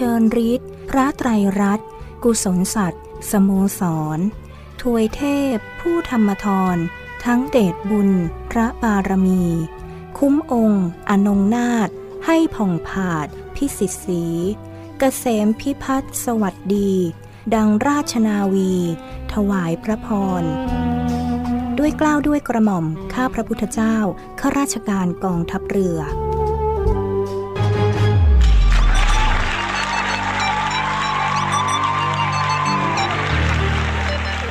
เชิญฤทธิ์พระไตรรัตน์กุศลสัตว์สโมสรถวยเทพ ผู้ธรรมทร ทั้งเดชบุญ พระบารมี คุ้มองค์ อนงนาถให้ผ่องผาด พิสิทธิ์สีกเกษมพิพัฒน์สวัสดี ดังราชนาวี ถวายพระพร ด้วยกล้าวด้วยกระหม่อม ข้าพระพุทธเจ้า ข้าราชการกองทัพเรือ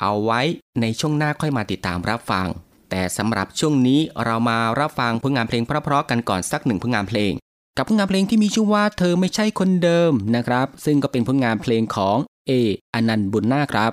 เอาไว้ในช่วงหน้าค่อยมาติดตามรับฟัง แต่สำหรับช่วงนี้เรามารับฟังผลงานเพลงเพราะๆกันก่อนสักหนึ่งผลงานเพลง กับผลงานเพลงที่มีชื่อว่าเธอไม่ใช่คนเดิมนะครับ ซึ่งก็เป็นผลงานเพลงของเออนันต์บุญนาคครับ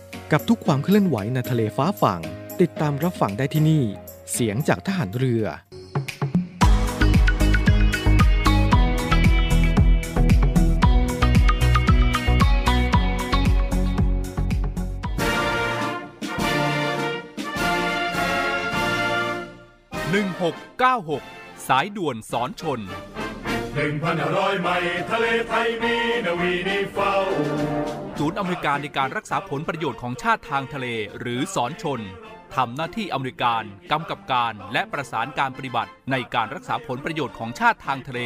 กับทุกความเคลื่อนไหวในทะเลฟ้าฝั่ง ติดตามรับฟังได้ที่นี่ เสียงจากทหารเรือ 1696 สายด่วนสอนชน หนึ่งพันร้อยไมทะเลไทยมีนาวีนีเฝ้า ศูนย์อเมริการในการรักษาผลประโยชน์ของชาติทางทะเล หรือสอนชนทำหน้าที่อเมริการกำกับการและประสานการปฏิบัติในการรักษาผลประโยชน์ของชาติทางทะเล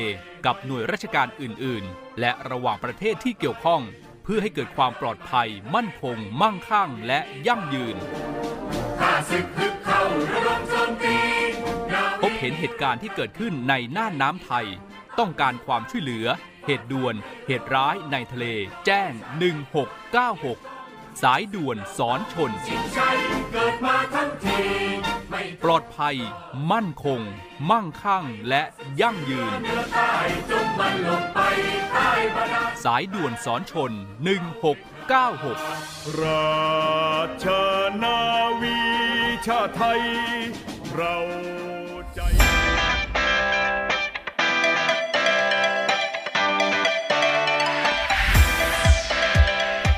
กับหน่วยราชการอื่น ๆ และระหว่างประเทศที่เกี่ยวข้อง เพื่อให้เกิดความปลอดภัย มั่นคง มั่งคั่ง และยั่งยืนพบเห็นเหตุการณ์ที่เกิดขึ้นในน่านน้ำไทย ต้องการความช่วยเหลือ เหตุด่วน เหตุร้ายในทะเล แจ้ง 1696 สายด่วนสอนชน ปลอดภัย มั่นคง มั่งคั่งและยั่งยืน สายด่วนสอนชน 1696 ราชนาวีชาไทย เรา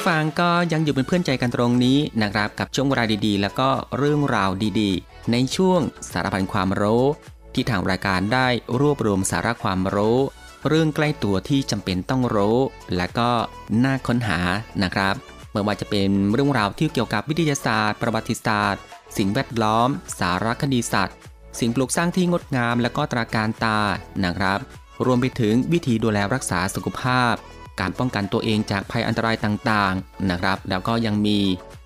ผู้ฟังก็ยังอยู่เป็นเพื่อนใจกันตรงนี้นะครับกับช่วงเวลาดีๆ แล้วก็เรื่องราวดีๆ ในช่วงสารพันความรู้ ที่ทางรายการได้รวบรวมสาระความรู้ เรื่องใกล้ตัวที่จำเป็นต้องรู้ และก็น่าค้นหานะครับเมื่อว่าจะเป็นเรื่องราวที่เกี่ยวกับวิทยาศาสตร์ ประวัติศาสตร์ สิ่งแวดล้อม สารคดีสัตว์ สิ่งปลูกสร้างที่งดงามและก็ตราการตานะครับ รวมไปถึงวิธีดูแลรักษาสุขภาพ การป้องกันตัวเองจากภัยอันตรายต่างๆนะครับ แล้วก็ยังมี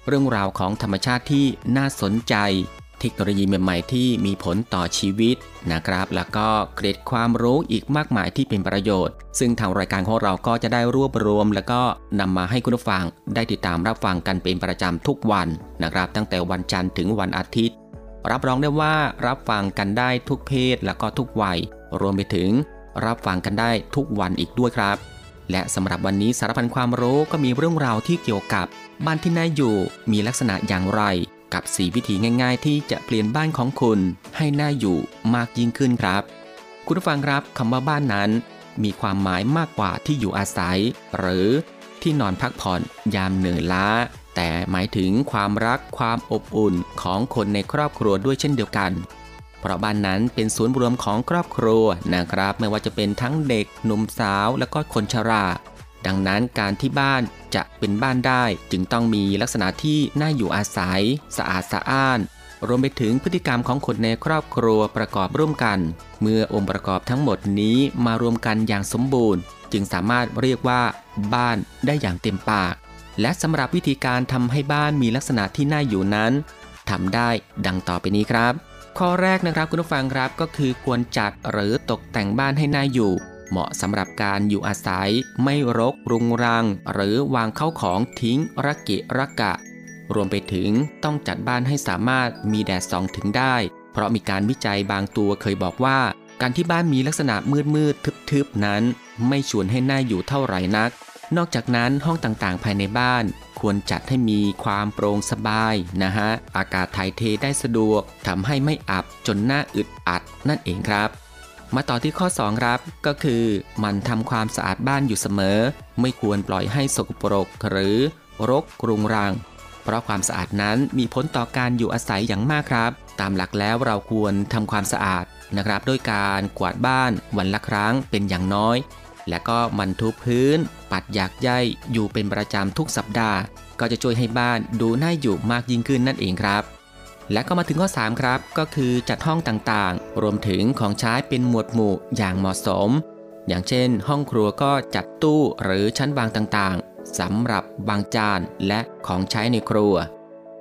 เรื่องราวของธรรมชาติที่น่าสนใจ เทคโนโลยีใหม่ๆที่มีผลต่อชีวิตนะครับ แล้วก็เกร็ดความรู้อีกมากมายที่เป็นประโยชน์ ซึ่งทางรายการของเราก็จะได้รวบรวม แล้วก็นำมาให้คุณผู้ฟังได้ติดตามรับฟังกันเป็นประจำทุกวันนะครับ ตั้งแต่วันจันทร์ถึงวันอาทิตย์รับรองได้ว่ารับฟังกันได้ทุกเพศแล้วก็ทุกวัย รวมไปถึงรับฟังกันได้ทุกวันอีกด้วยครับ และสำหรับวันนี้สารพันความรู้ก็มีเรื่องราวที่เกี่ยวกับบ้านที่น่าอยู่มีลักษณะอย่างไร กับ 4 วิธีง่ายๆ ที่จะเปลี่ยนบ้านของคุณ ให้น่าอยู่มากยิ่งขึ้นครับ คุณผู้ฟังครับคำว่าบ้านนั้น มีความหมายมากกว่าที่อยู่อาศัย หรือที่นอนพักผ่อนยามเหนื่อยล้า แต่หมายถึงความรักความอบอุ่นของคนในครอบครัวด้วยเช่นเดียวกัน เพราะบ้านนั้นเป็นศูนย์รวมของครอบครัวนะครับ ไม่ว่าจะเป็นทั้งเด็กหนุ่มสาวและก็คนชรา ดังนั้นการที่บ้านจะเป็นบ้านได้จึงต้องมีลักษณะที่น่าอยู่อาศัย สะอาดสะอ้าน รวมไปถึงพฤติกรรมของคนในครอบครัวประกอบร่วมกัน เมื่อองค์ประกอบทั้งหมดนี้มารวมกันอย่างสมบูรณ์ จึงสามารถเรียกว่า บ้านได้อย่างเต็มปาก และสำหรับวิธีการทำให้บ้านมีลักษณะที่น่าอยู่นั้นทำได้ดังต่อไปนี้ครับ ข้อแรกนะครับคุณผู้ฟังครับก็คือควรจัดหรือตกแต่งบ้านให้น่าอยู่ เหมาะสำหรับการอยู่อาศัย ไม่รกรุงรัง หรือวางเข้าของทิ้งระเกะระกะ รวมไปถึงต้องจัดบ้านให้สามารถมีแดดส่องถึงได้ เพราะมีการวิจัยบางตัวเคยบอกว่า การที่บ้านมีลักษณะมืดมืดๆทึบๆนั้น ไม่ชวนให้น่าอยู่เท่าไหร่นัก นอกจากนั้นห้องต่างๆภายในบ้าน ควรจัดให้มีความโปร่งสบายนะฮะ อากาศถ่ายเทได้สะดวกทำให้ไม่อับจนหน้าอึดอัดนั่นเองครับ มาต่อที่ข้อ 2 ครับ ก็คือมันทำความสะอาดบ้านอยู่เสมอ ไม่ควรปล่อยให้สกปรกหรือรกกรุงรัง เพราะความสะอาดนั้นมีผลต่อการอยู่อาศัยอย่างมากครับ ตามหลักแล้วเราควรทำความสะอาดนะครับ ด้วยการกวาดบ้านวันละครั้งเป็นอย่างน้อย และก็มันทุพื้น ปัดหยากใยอยู่เป็นประจำทุกสัปดาห์ ก็จะช่วยให้บ้านดูน่าอยู่มากยิ่งขึ้นนั่นเองครับ และก็มาถึงข้อ 3 ครับ ก็คือจัดห้องต่างๆ รวมถึงของใช้เป็นหมวดหมู่อย่างเหมาะสม อย่างเช่น ห้องครัวก็จัดตู้หรือชั้นวางต่างๆสำหรับวางจานและของใช้ในครัว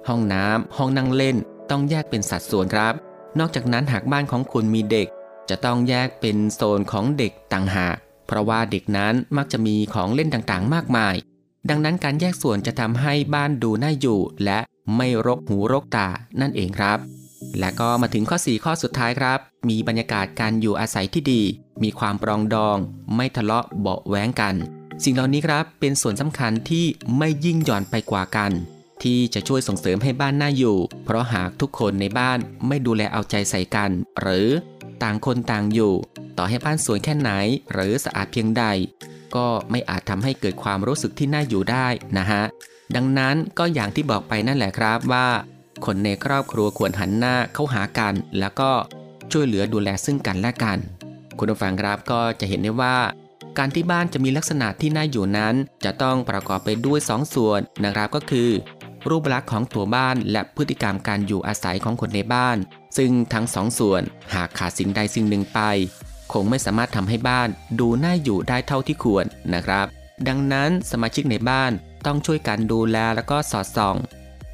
ห้องน้ำห้องนั่งเล่นต้องแยกเป็นสัดส่วนครับ นอกจากนั้นหากบ้านของคุณมีเด็ก จะต้องแยกเป็นโซนของเด็กต่างหาก เพราะว่าเด็กนั้นมักจะมีของเล่นต่างๆ มากมาย ดังนั้นการแยกส่วนจะทำให้บ้านดูน่าอยู่ และไม่รกหูรกตานั่นเองครับ และก็มาถึงข้อ 4 ข้อสุดท้ายครับ มีบรรยากาศการอยู่อาศัยที่ดี มีความปรองดอง ไม่ทะเลาะเบาแว้งกัน สิ่งเหล่านี้ครับเป็นส่วนสำคัญที่ไม่ยิ่งหย่อนไปกว่ากัน ที่จะช่วยส่งเสริมให้บ้านน่าอยู่ เพราะหากทุกคนในบ้านไม่ดูแลเอาใจใส่กัน หรือ ต่างคนต่างอยู่ ต่อให้บ้านสวยแค่ไหน หรือสะอาดเพียงใด ก็ไม่อาจทำให้เกิดความรู้สึกที่น่าอยู่ได้นะฮะ ดังนั้นก็อย่างที่บอกไปนั่นแหละครับว่า คนในครอบครัวควรหันหน้าเข้าหากัน แล้วก็ช่วยเหลือดูแลซึ่งกันและกัน คุณผู้ฟังครับก็จะเห็นได้ว่า การที่บ้านจะมีลักษณะที่น่าอยู่นั้น จะต้องประกอบไปด้วย 2สส่วนนะครับก็คือ รูปลักษณ์ของตัวบ้านและพฤติกรรมการอยู่อาศัยของคนในบ้าน ซึ่งทั้งสองส่วนหากขาดสิ่งใดสิ่งหนึ่งไป คงไม่สามารถทำให้บ้านดูน่าอยู่ได้เท่าที่ควรนะครับ ดังนั้นสมาชิกในบ้านต้องช่วยกันดูแลแล้วก็สอดส่อง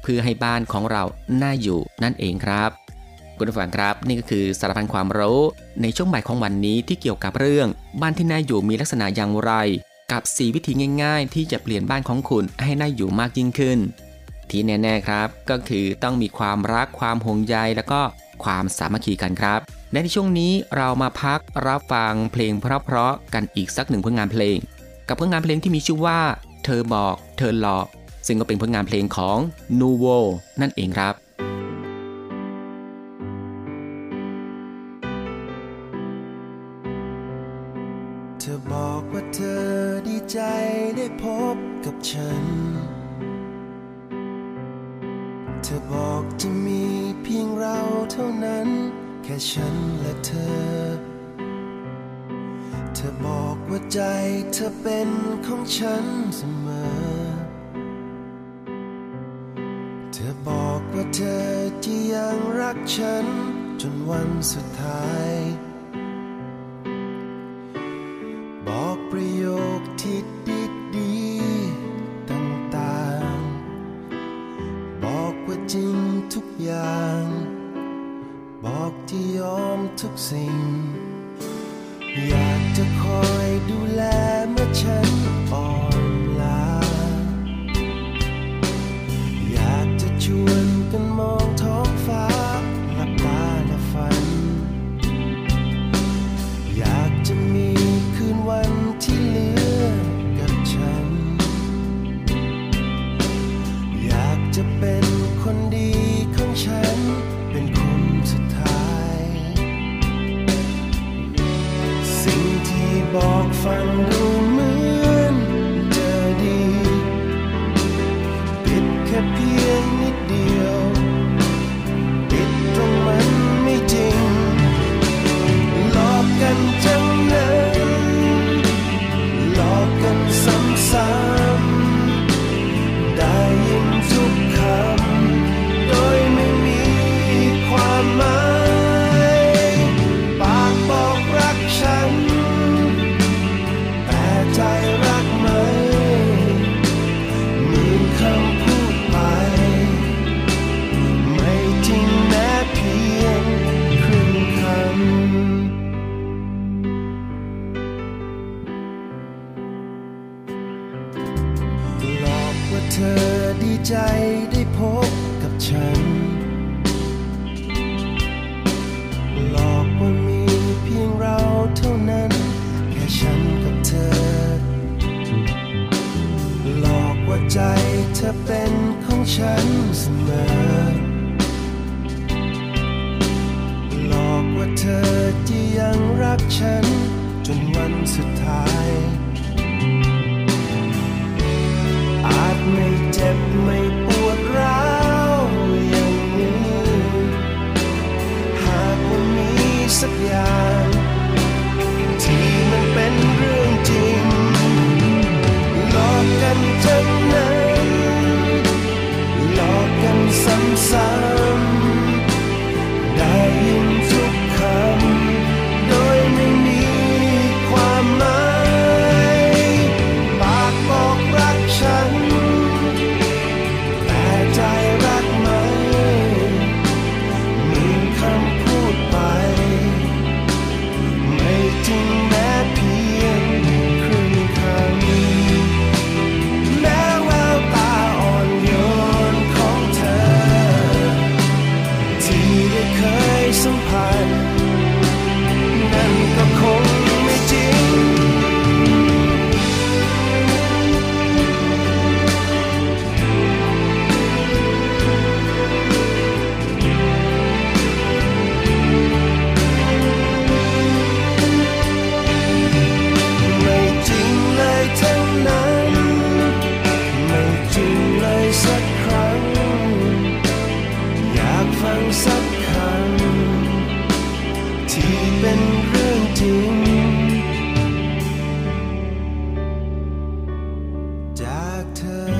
เพื่อให้บ้านของเราน่าอยู่นั่นเองครับ คุณผู้ฟังครับ นี่ก็คือสารพันความรู้ ในช่วงบ่ายของวันนี้ที่เกี่ยวกับเรื่อง บ้านที่น่าอยู่มีลักษณะอย่างไร กับ 4 วิธีง่ายๆ ที่จะเปลี่ยนบ้านของคุณให้น่าอยู่มากยิ่งขึ้น ที่แน่ๆครับ ก็คือต้องมีความรักความห่วงใยแล้วก็ความสามัคคีกันครับและในช่วงนี้เรามาพักรับฟังเพลงเพราะๆกันอีกสักหนึ่งผลงานเพลง กับผลงานเพลงที่มีชื่อว่า เธอบอก เธอหลอก ซึ่งก็เป็นผลงานเพลงของ n u v o นั่นเองครับ ฉัน เธอบอกจะมีเพียงเราเท่านั้น แค่ฉันและเธอ เธอบอกว่าใจเธอเป็นของฉันเสมอ เธอบอกว่าเธอจะยังรักฉัน จนวันสุดท้าย find a เธอ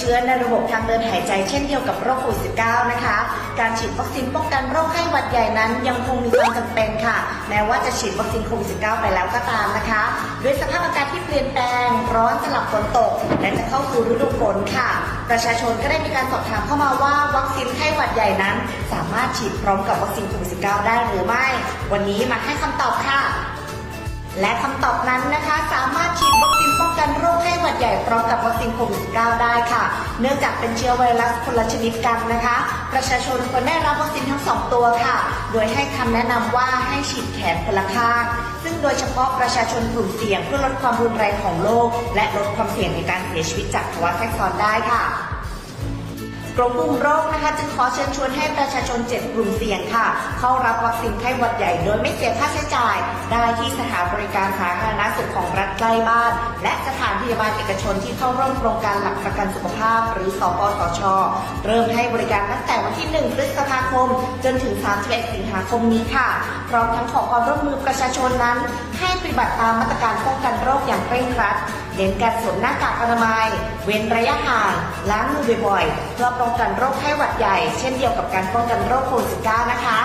เชื้อในระบบทางเดินหายใจเช่นเดียวกับโรคโควิด -19 นะคะ การฉีดวัคซีนป้องกันโรคไข้หวัดใหญ่นั้นยังคงมีความจำเป็นค่ะ แม้ว่าจะฉีดวัคซีนโควิด -19 ไปแล้วก็ตามนะคะ ด้วยสภาพอากาศที่เปลี่ยนแปลง ร้อนสลับฝนตก และจะเข้าสู่ฤดูฝนค่ะ ประชาชนก็ได้มีการสอบถามเข้ามาว่าวัคซีนไข้หวัดใหญ่นั้น สามารถฉีดพร้อมกับวัคซีนโควิด -19 ได้หรือไม่ วันนี้มาให้คำตอบค่ะ และคำตอบนั้นนะคะ สามารถฉีดวัคซีนป้อง กันโรคไข้หวัดใหญ่พร้อมกับวัคซีนโควิด -19 ได้ค่ะ เนื่องจากเป็นเชื้อไวรัสคนละชนิดกันนะคะ ประชาชนควรได้รับวัคซีนทั้งสองตัวค่ะ โดยให้คำแนะนำว่าให้ฉีดแขนคนละข้าง ซึ่งโดยเฉพาะประชาชนกลุ่มเสี่ยงเพื่อลดความรุนแรงของโรคและลดความเสี่ยงในการเสียชีวิตจากภาวะแทรกซ้อนได้ค่ะ กรมควบคุมโรคนะคะจึงขอเชิญชวนให้ประชาชน7กลุ่มเสี่ยงค่ะ เข้ารับวัคซีนไข้หวัดใหญ่โดยไม่เสียค่าใช้จ่าย ได้ที่สถานบริการสาธารณสุขของรัฐใกล้บ้าน และสถานพยาบาลเอกชนที่เข้าร่วมโครงการหลักประกันสุขภาพ หรือสปสช เริ่มให้บริการตั้งแต่วันที่ 1 พฤษภาคม จนถึง 31 สิงหาคมนี้ค่ะ พร้อมทั้งขอความร่วมมือประชาชนนั้น ให้ปฏิบัติตามมาตรการป้องกันโรคอย่างเคร่งครัด น้นการสวมหน้ากากอนามัย เว้นระยะห่างล้างมือบ่อยๆเพื่อป้องกันโรคไข้หวัดใหญ่ เช่นเดียวกับการป้องกันโรคโควิด -19 นะคะ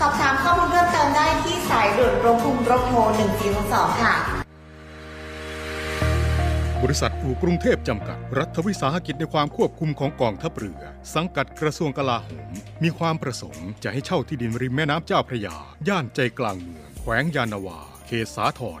สอบถามข้อมูลเพิ่มเติมได้ที่สายด่วนกรมควบคุมโรคโทร1422ค่ะบริษัทอู่กรุงเทพจำกัด รัฐวิสาหกิจในความควบคุมของกองทัพเรือ สังกัดกระทรวงกลาโหม มีความประสงค์จะให้เช่าที่ดินริมแม่น้ำเจ้าพระยา ย่านใจกลางเมือง แขวงยานนาวา เขตสาทร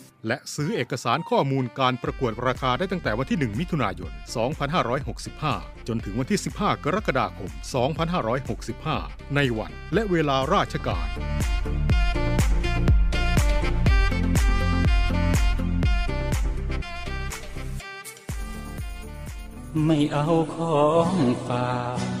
และซื้อเอกสารข้อมูลการประกวดราคาได้ตั้งแต่วันที่ 1 มิถุนายน 2565 จนถึงวันที่ 15 กรกฎาคม 2565 ในวันและเวลาราชการ ไม่เอาของฝาก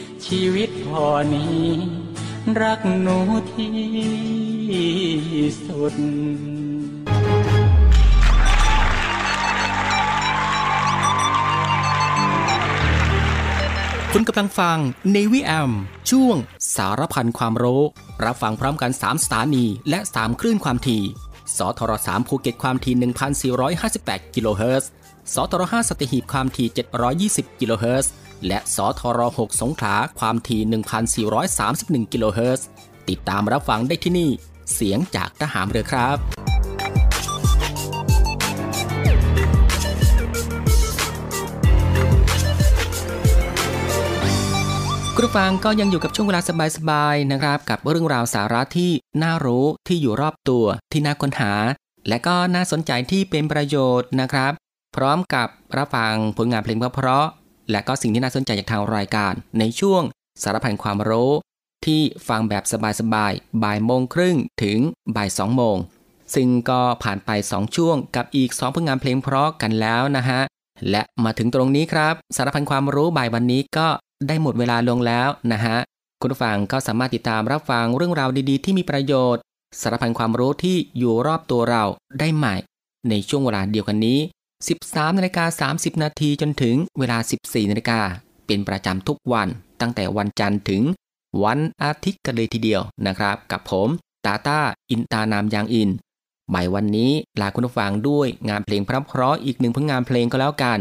ชีวิตพอนี้ รักหนูที่สุด คุณกำลังฟัง Navy AM ช่วงสารพันความรู้ รับฟังพร้อมกัน 3 สถานี และ 3 คลื่นความถี่สทร3ภูเก็ตความถี่ 1,458 กิโลเฮิรตซ์สทร5สัตหีบความถี่ 720 กิโลเฮิรตซ์ และสทร6สงขลาความถี่ 1,431 กิโลเฮิรตซ์ ติดตามรับฟังได้ที่นี่ เสียงจากทหารเรือครับคุณผู้ฟังก็ยังอยู่กับช่วงเวลาสบายๆนะครับ กับเรื่องราวสาระที่น่ารู้ที่อยู่รอบตัวที่น่าค้นหา และก็น่าสนใจที่เป็นประโยชน์นะครับ พร้อมกับรับฟังผลงานเพลงเพราะ และก็สิ่งที่น่าสนใจจากทางรายการ ในช่วงสารพันความรู้ ที่ฟังแบบสบายๆบ่ายโมงครึ่งถึงบ่ายสองโมง ซึ่งก็ผ่านไป 2 ช่วงกับอีก 2 ผลงานเพลงเพราะกันแล้วนะฮะ และมาถึงตรงนี้ครับ สารพันความรู้บ่ายวันนี้ก็ได้หมดเวลาลงแล้วนะฮะ คุณผู้ฟังก็สามารถติดตามรับฟังเรื่องราวดีๆ ที่มีประโยชน์ สารพันความรู้ที่อยู่รอบตัวเราได้ใหม่ ในช่วงเวลาเดียวกันนี้ 13นาฬิกา30 นาทีจนถึงเวลา 14นาฬิกาเป็นประจำทุกวันตั้งแต่วันจันทร์ถึงวันอาทิตย์กันเลยทีเดียวนะครับ กับผมตาตาอินตานามยางอินบ่ายวันนี้ลาคุณผู้ฟังด้วยงานเพลงเพราะๆอีกหนึ่งผลงานเพลงก็แล้วกัน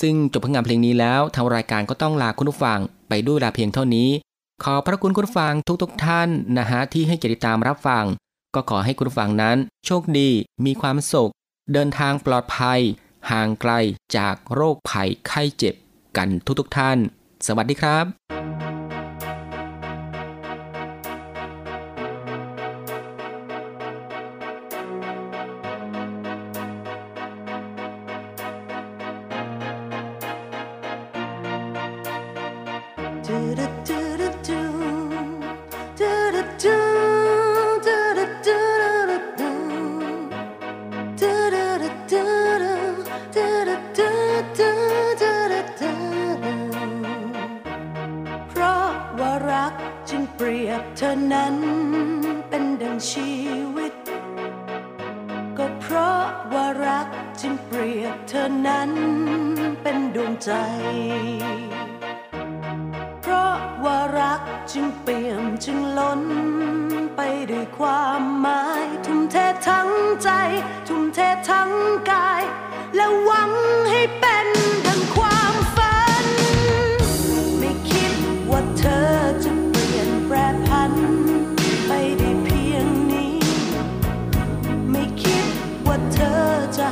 ซึ่งจบผลงานเพลงนี้แล้วทางรายการก็ต้องลาคุณผู้ฟังไปด้วยลาเพียงเท่านี้ ขอพระคุณคุณผู้ฟังทุกๆทท่านนะฮะที่ให้เกียรติตามรับฟัง ก็ขอให้คุณผู้ฟังนั้น โชคดี มีความสุข เดินทางปลอดภัย ห่างไกลจากโรคภัยไข้เจ็บกันทุกๆทท่าน สวัสดีครับ จึงล้นไปด้วยความหมาย ทุ่มเททั้งใจ ทุ่มเททั้งกาย และหวังให้เป็นดังความฝัน ไม่คิดว่าเธอจะเปลี่ยนแปรพันไปได้เพียงนี้ ไม่คิดว่าเธอจะ